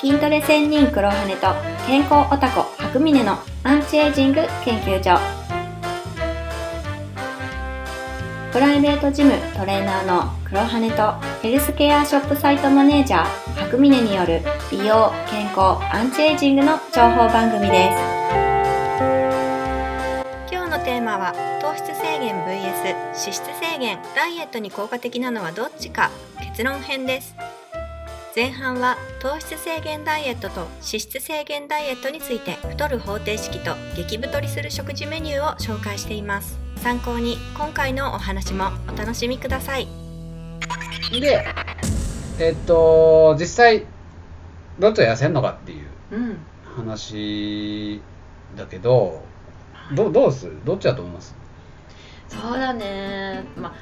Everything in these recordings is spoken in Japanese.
筋トレ専任黒羽と健康オタコ白峰のアンチエイジング研究所。プライベートジムトレーナーの黒羽とヘルスケアショップサイトマネージャー白峰による美容健康アンチエイジングの情報番組です。今日のテーマは糖質制限 VS 脂質制限。ダイエットに効果的なのはどっちか。結論編です。前半は糖質制限ダイエットと脂質制限ダイエットについて太る方程式と激太りする食事メニューを紹介しています。参考に今回のお話もお楽しみください。でえっと実際どっちが痩せんのかっていううん話だけどどどうする？どっちだと思います？そうだね。まあ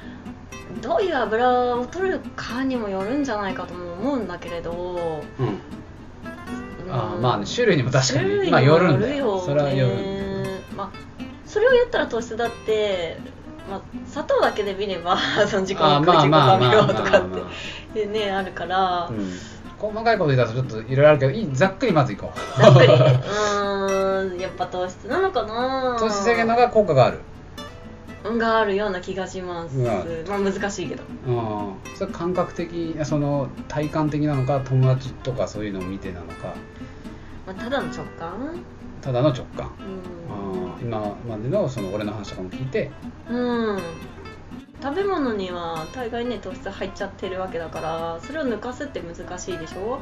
どういう油を取るかにもよるんじゃないかとも思うんだけれど、うん。うん。あーまあね種類にも確かにまあよるんだよよね。それはよるまあそれをやったら糖質だって、まあ、砂糖だけで見れば その自己あーまあ自己まあまあが見ろとかってでねあるから、うん。細かいこと言ったらちょっといろいろあるけどいいざっくりまずいこう。ざっくり。うーんやっぱ糖質なのかな。糖質制限の方が効果があるがあるような気がします、うん。まあ難しいけど。うん。それ感覚的その体感的なのか友達とかそういうのを見てなのか。まあ、ただの直感？ただの直感。うん。あー今までのその俺の話とかも聞いて。うん。食べ物には大概ね糖質入っちゃってるわけだからそれを抜かすって難しいでしょ？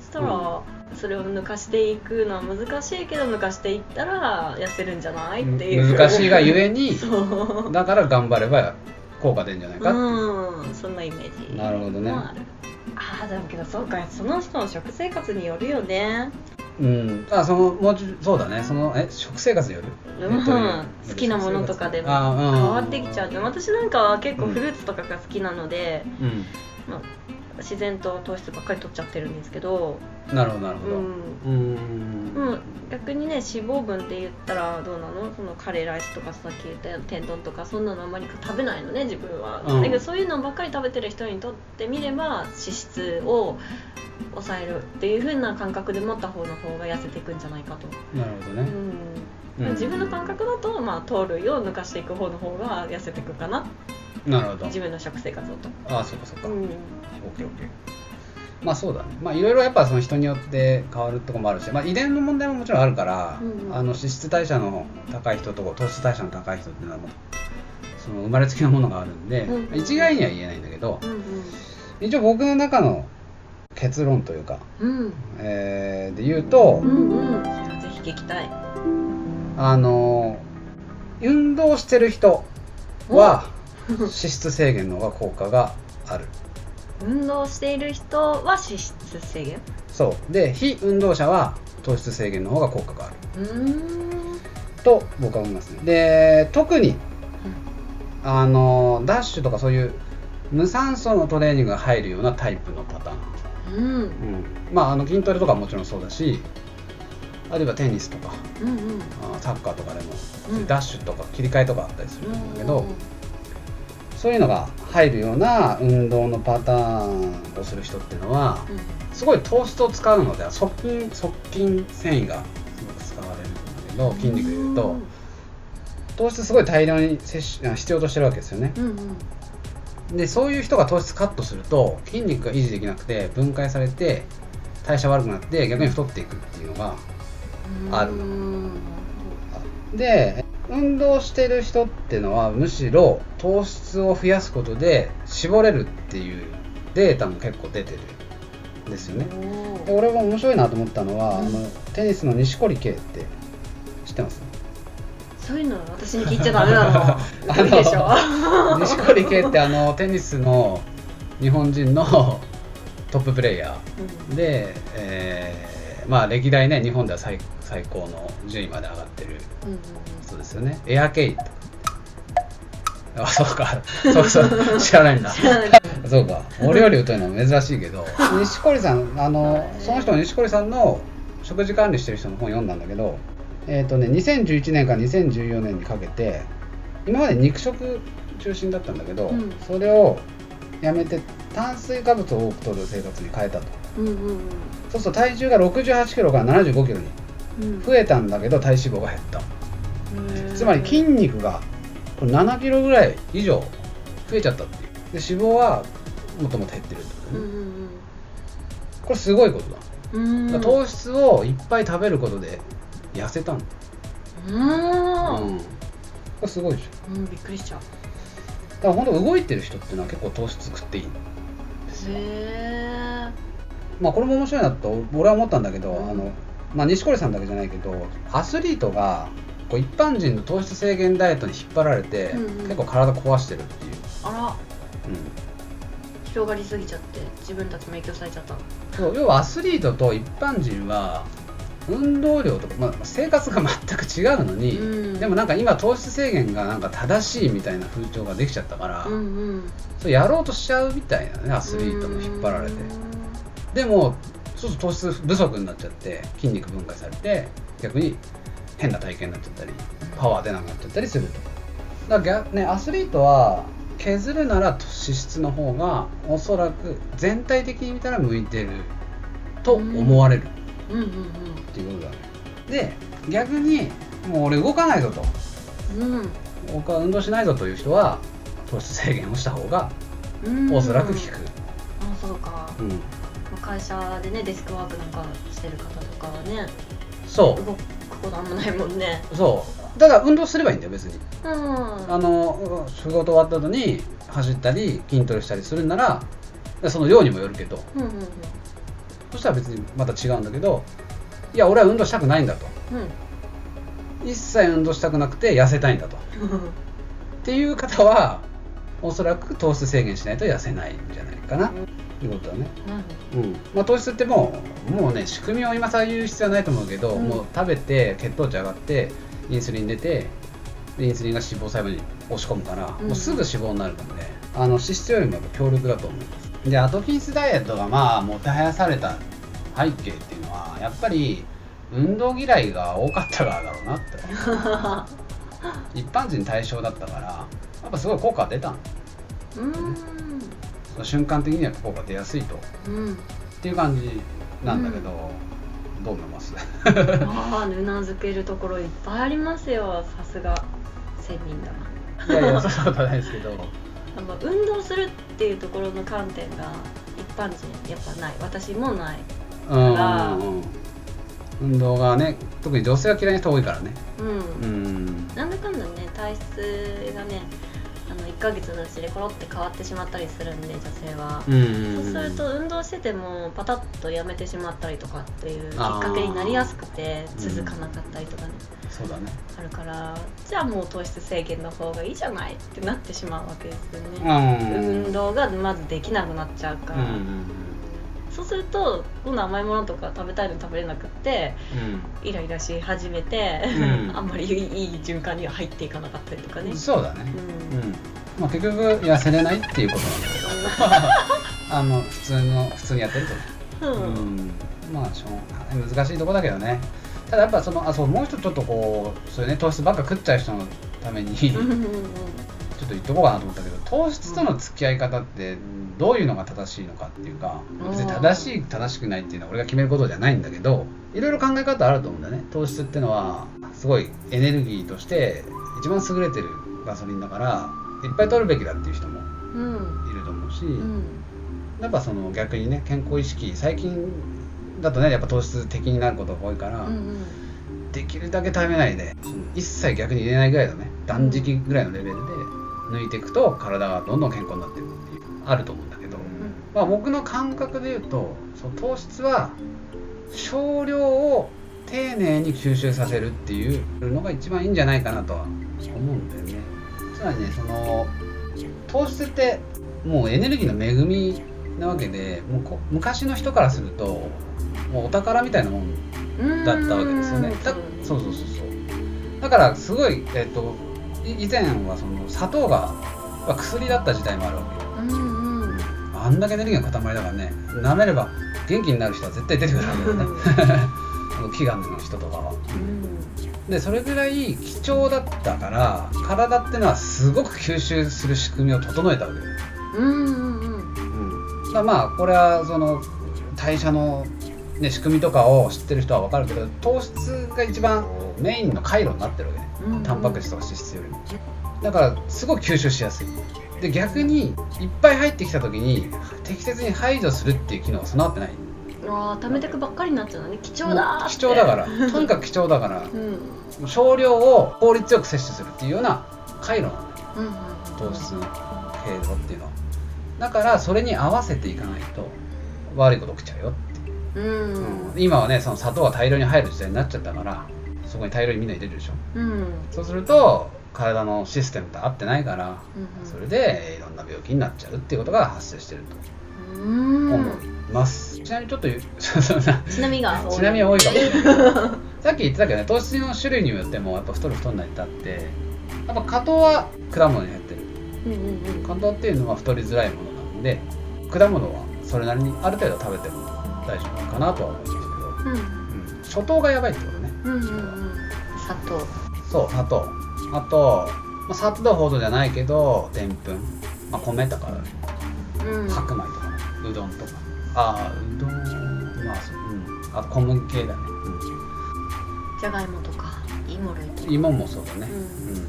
そしたら、それを抜かしていくのは難しいけど抜かしていったら痩せるんじゃないっていう。難しいがゆえに だから頑張れば効果出るんじゃないかう。うんそんなイメージ。なるほどね。もあるああでもけどそうかその人の食生活によるよね。うん、あそのもうそうだね。そのえ食生活による、うん。えっと好きなものとかでも。変わってきちゃう。私なんかは結構フルーツとかが好きなので、うん。まあ、自然と糖質ばっかり取っちゃってるんですけど、なるほどなるほど。うん。うん。うん、逆にね脂肪分って言ったらどうなの？そのカレーライスとかさっき言った天丼とかそんなのあんまり食べないのね自分は、うん。だけどそういうのばっかり食べてる人にとってみれば脂質を抑えるっていう風な感覚で持った方の方が痩せていくんじゃないかと、なるほどね、うん。うん。自分の感覚だと、まあ、糖類を抜かしていく方の方が痩せていくかななるほど。自分の食生活だと、あそっかそっか、うん。オッケーオッケー。まあそうだね。まあいろいろやっぱその人によって変わるところもあるし、まあ、遺伝の問題ももちろんあるから、うんうん。あの脂質代謝の高い人と糖質代謝の高い人っていうのはもうその生まれつきのものがあるんで、うん。うん一概には言えないんだけど、うん一応僕の中の結論というか、うん。うんえーで言うと、うんうん。ぜひ聞きたい。あの運動してる人は 脂質制限の方が効果がある。運動している人は脂質制限？そう。で非運動者は糖質制限の方が効果がある。うーん。と僕は思いますね。で特にあのダッシュとかそういう無酸素のトレーニングが入るようなタイプのパターン、うん。うん、まああの筋トレとかはもちろんそうだしあるいはテニスとかうんうん。あサッカーとかでも、うん。ダッシュとか切り替えとかあったりするんだけど、うんそういうのが入るような運動のパターンをする人っていうのはすごいトーストを使うので側筋側筋繊維がすごく使われるんだけど筋肉でいうと。糖質すごい大量に摂取あ必要としてるわけですよね。うんうん。でそういう人が糖質カットすると筋肉が維持できなくて分解されて代謝悪くなって逆に太っていくっていうのがうんあるうん。で運動してる人っていうのはむしろ糖質を増やすことで絞れるっていうデータも結構出てるんですよね。で俺も面白いなと思ったのは、うん。あのテニスの錦織圭って知ってます？そういうの私に聞いちゃダメな のでしょ。錦織圭ってあのテニスの日本人の トッププレイヤー。で、えーまあ歴代ね日本では最最高の順位まで上がってる。うんうですよね。エアケイとかあそうか。そうそう知らないんだうんそうか。俺より疎いのは珍しいけど錦織さんあのその人の錦織さんの食事管理してる人の本読んだんだけどえっ、とね2011年から2014年にかけて今まで肉食中心だったんだけど、うん。それをやめて炭水化物を多く摂る生活に変えたと。うんうんうん。そうすると体重が68キロから75キロにうん。増えたんだけど体脂肪が減った。へー。つまり筋肉がこれ7キロぐらい以上増えちゃったっていう。で脂肪はもともと減ってるってことね、うんうんこれすごいことだ。うん。だ糖質をいっぱい食べることで痩せたん。うん、これすごいでしょ。うんびっくりしちゃうだから本当動いてる人っていうのは結構糖質食っていいんですよ。まあこれも面白いなと俺は思ったんだけど、うん。あのまあ錦織さんだけじゃないけどアスリートがこう一般人の糖質制限ダイエットに引っ張られて、うんうん。結構体壊してるっていう、あら。うん、広がりすぎちゃって自分たちも影響されちゃったの。そう要はアスリートと一般人は運動量とか、まあ、生活が全く違うのに、うん。でもなんか今糖質制限がなんか正しいみたいな風潮ができちゃったから、うんうん。それやろうとしちゃうみたいなねアスリートも引っ張られて。でもそうすると糖質不足になっちゃって筋肉分解されて逆に変な体型になっちゃったりパワー出なくなっちゃったりすると。だから逆ねアスリートは削るなら脂質の方がおそらく全体的に見たら向いてると思われる。うんうんっていうことだ。ねで逆にもう俺動かないぞと。うん。僕は運動しないぞという人は糖質制限をした方がうん。おそらく効く、あそうか。うん、会社でねデスクワークなんかしてる方とかはねそ動くことあんまないもんね。うそう。ただ運動すればいいんだよ別に。うん。あの仕事終わった後に走ったり筋トレしたりするんならその量にもよるけど。うんうん。そしたら別にまた違うんだけどいや俺は運動したくないんだと。うん。一切運動したくなくて痩せたいんだと。っうんていう方はおそらく糖質制限しないと痩せないんじゃないかな。っていうことだね。うん。まあ、糖質ってもうもうね仕組みを今更言う必要はないと思うけど、うん。もう食べて血糖値上がってインスリン出てでインスリンが脂肪細胞に押し込むから、うん。もうすぐ脂肪になるのであの脂質よりもやっぱ強力だと思います。でアトキンスダイエットがまあもてはやされた背景っていうのはやっぱり運動嫌いが多かったからだろうなって。一般人対象だったからやっぱすごい効果出たの。うん。その瞬間的には効果出やすいと。うん。っていう感じなんだけど、どう思います？ああうなずけるところいっぱいありますよ。さすが仙人だな。いやいやそんなことはないですけど。運動するっていうところの観点が一般人やっぱない。私もないうん。うん。うん運動がね特に女性は嫌いな人多いからね。うん、うん。なんだかんだね体質がねあの1ヶ月のうちでコロって変わってしまったりするんで女性は、うんそうすると運動しててもパタッとやめてしまったりとかっていうきっかけになりやすくてあー続かなかったりとかね、そうだね。あるからじゃあもう糖質制限の方がいいじゃないってなってしまうわけですよね、うん。運動がまずできなくなっちゃうから、うんうんそうすると今度甘いものとか食べたいの食べれなくってうん。イライラし始めて、うん。あんまりいい循環には入っていかなかったりとかね、うんそうだね。うん。うん。まあ結局痩せれないっていうことなんだけど。あの普通の普通にやってると。ねうん。うん。まあしょうがない。難しいとこだけどね。ただやっぱそのあそうもう一つちょっとこうそういうね糖質ばっか食っちゃう人のためにちょうんうんうんっと言っとこうかなと思ったけど糖質との付き合い方ってどういうのが正しいのかっていうか別に正しい正しくないっていうのは俺が決めることじゃないんだけどいろいろ考え方あると思うんだよね。糖質ってのはすごいエネルギーとして一番優れてるガソリンだからいっぱい取るべきだっていう人もうん。いると思うし、うん。やっぱその逆にね健康意識最近だとねやっぱ糖質的になることが多いから、うんできるだけ食べないで一切逆に入れないぐらいのね。断食ぐらいのレベルで抜いていくと体がどんどん健康になっていくっていうあると思うんだけど、まあ、僕の感覚で言うとその糖質は少量を丁寧に吸収させるっていうのが一番いいんじゃないかなとは思うんだよねつまりねその糖質ってもうエネルギーの恵みなわけでもうこ昔の人からするともうお宝みたいなもんうんだったわけですよね。だそうそうそうそう。だからすごいえっ、とい以前はその砂糖がまあ薬だった時代もあるわけよ。うんうんあんだけエネルギーの塊だからね、舐めれば元気になる人は絶対出てくるわけだよね。祈願の人とかは。でそれぐらい貴重だったから体ってのはすごく吸収する仕組みを整えたわけよ。うんうんうんうん、だからまあこれはその代謝の、ね、仕組みとかを知ってる人は分かるけど糖質が一番メインの回路になってるわけね、うんうんタンパク質とか脂質よりもだからすごく吸収しやすい。で逆にいっぱい入ってきた時に適切に排除するっていう機能が備わってない。ああ貯めてくばっかりになっちゃうのね。貴重だ貴重だから。とにかく貴重だから。うん。少量を効率よく摂取するっていうような回路。なのねうんうん糖質の経路っていうの。はだからそれに合わせていかないと悪いこと起きちゃうよって。うん。うん。今はねその砂糖が大量に入る時代になっちゃったからそこに大量にみんな入れるでしょ。うん。そうすると体のシステムと合ってないからうんそれでいろんな病気になっちゃうっていうことが発生してると。うん。思います、ちなみにちょっと ちなみが。ちなみに多いかも。しれないさっき言ってたけどね糖質の種類によってもやっぱ太る太んないってあってやっぱ果糖は果物に入ってる。うんうんうん。果糖っていうのは太りづらいものなので果物はそれなりにある程度食べても大丈夫かなとは思いますけど、うん。うん、初糖がやばいってことねうんうんうん。砂糖。そう砂糖。あと、まあ、砂糖ほどじゃないけどでんぷん、まあ、米とか。うん。白米とか。うどんとか。ああうどん。まあそう、うん、あと小麦系だね、じゃがいもとか。芋類とか。うん、芋もそうだね、ううん。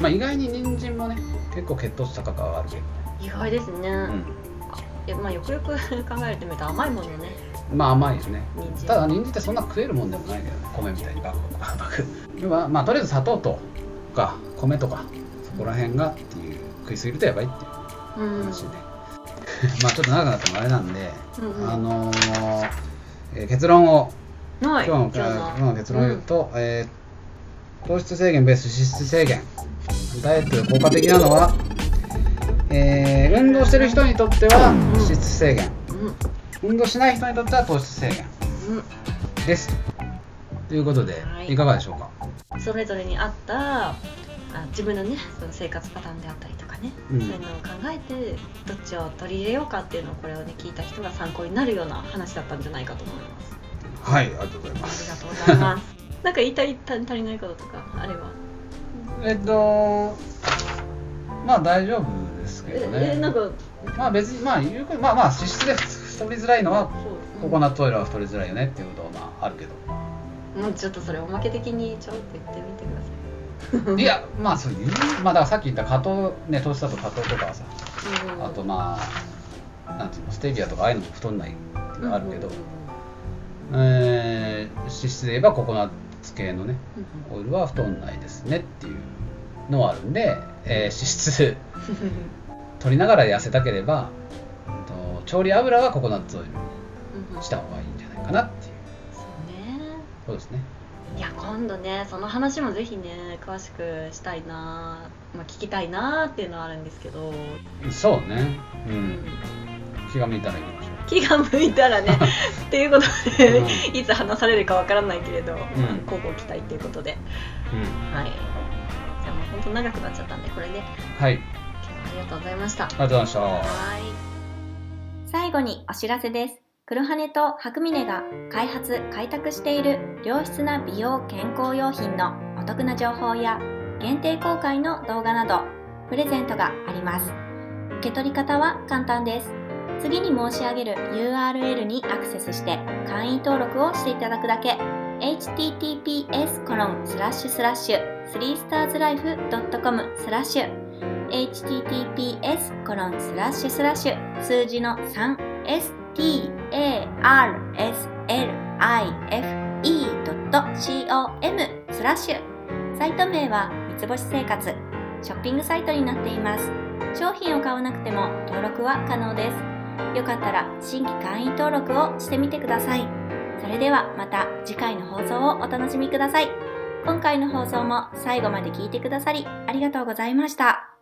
まあ、意外に人参もね結構血糖値高く上がるけどね、意外ですね、いやまあよくよく 考えてみると甘いものね。うん、まあ甘いよね。人参。ただ人参ってそんな食えるもんでもないけどね。米みたいにバクバクバク。要はまあとりあえず砂糖とか米とかそこら辺がっていう食いすぎるとやばいっていううん。話で、まあちょっと長くなってもあれなんで、うんうん。あのーえー結論を。はい。今日の今日の結論を言うと、えー糖質制限ベース脂質制限。ダイエットで効果的なのは、えー運動してる人にとっては脂質制限。うん運動しない人にとっては糖質制限うん。です。ということで、はい。い、かがでしょうか？それぞれに合ったあ自分のねその生活パターンであったりとかね、うん。そういうのを考えてどっちを取り入れようかっていうのをこれをね聞いた人が参考になるような話だったんじゃないかと思います。はいありがとうございあます。りがとうございます。なんか言いたい足りないこととかあれば？えっとまあ大丈夫ですけどね。ええなんかまあ別にまあ言うことまあまあ脂質で太りづらいのはココナッツオイルは太りづらいよねっていうことはまああるけど。もうちょっとそれおまけ的にちょっと言ってみてください。いやまあそういうまあだからさっき言った加糖ね糖質だと加糖とかはさうん。あとまあなんていうのステビアとかああいうのも太んないっていうのがあるけど、えー脂質で言えばココナッツ系のねオイルは太んないですねっていうのはあるんで、えー脂質 取りながら痩せたければうんと調理油はココナッツオイルにした方がいいんじゃないかなっていう。そうね。そうですね。いや今度ねその話もぜひね詳しくしたいな、まあ、聞きたいなっていうのはあるんですけど、そうね。ううん。ん気が向いたら行きましょ気が向いたらね っていうことで、うん。いつ話されるかわからないけれど、ん。交互期待っていうことで。う、うん、はい。じゃあもう本当長くなっちゃったんでこれではい。ありがとうございました。ありがとうございました。はい最後にお知らせです。黒羽と白峰が開発・開拓している良質な美容健康用品のお得な情報や限定公開の動画などプレゼントがあります。受け取り方は簡単です。次に申し上げる URL にアクセスして会員登録をしていただくだけ https コロンスラッシュスラッシュ 3starslife.com スラッシュ https コロンスラッシュスラッシュ数字の 3starslife.com スラッシュサイト名は三つ星生活ショッピングサイトになっています商品を買わなくても登録は可能ですよかったら新規会員登録をしてみてくださいそれではまた次回の放送をお楽しみください今回の放送も最後まで聞いてくださりありがとうございました。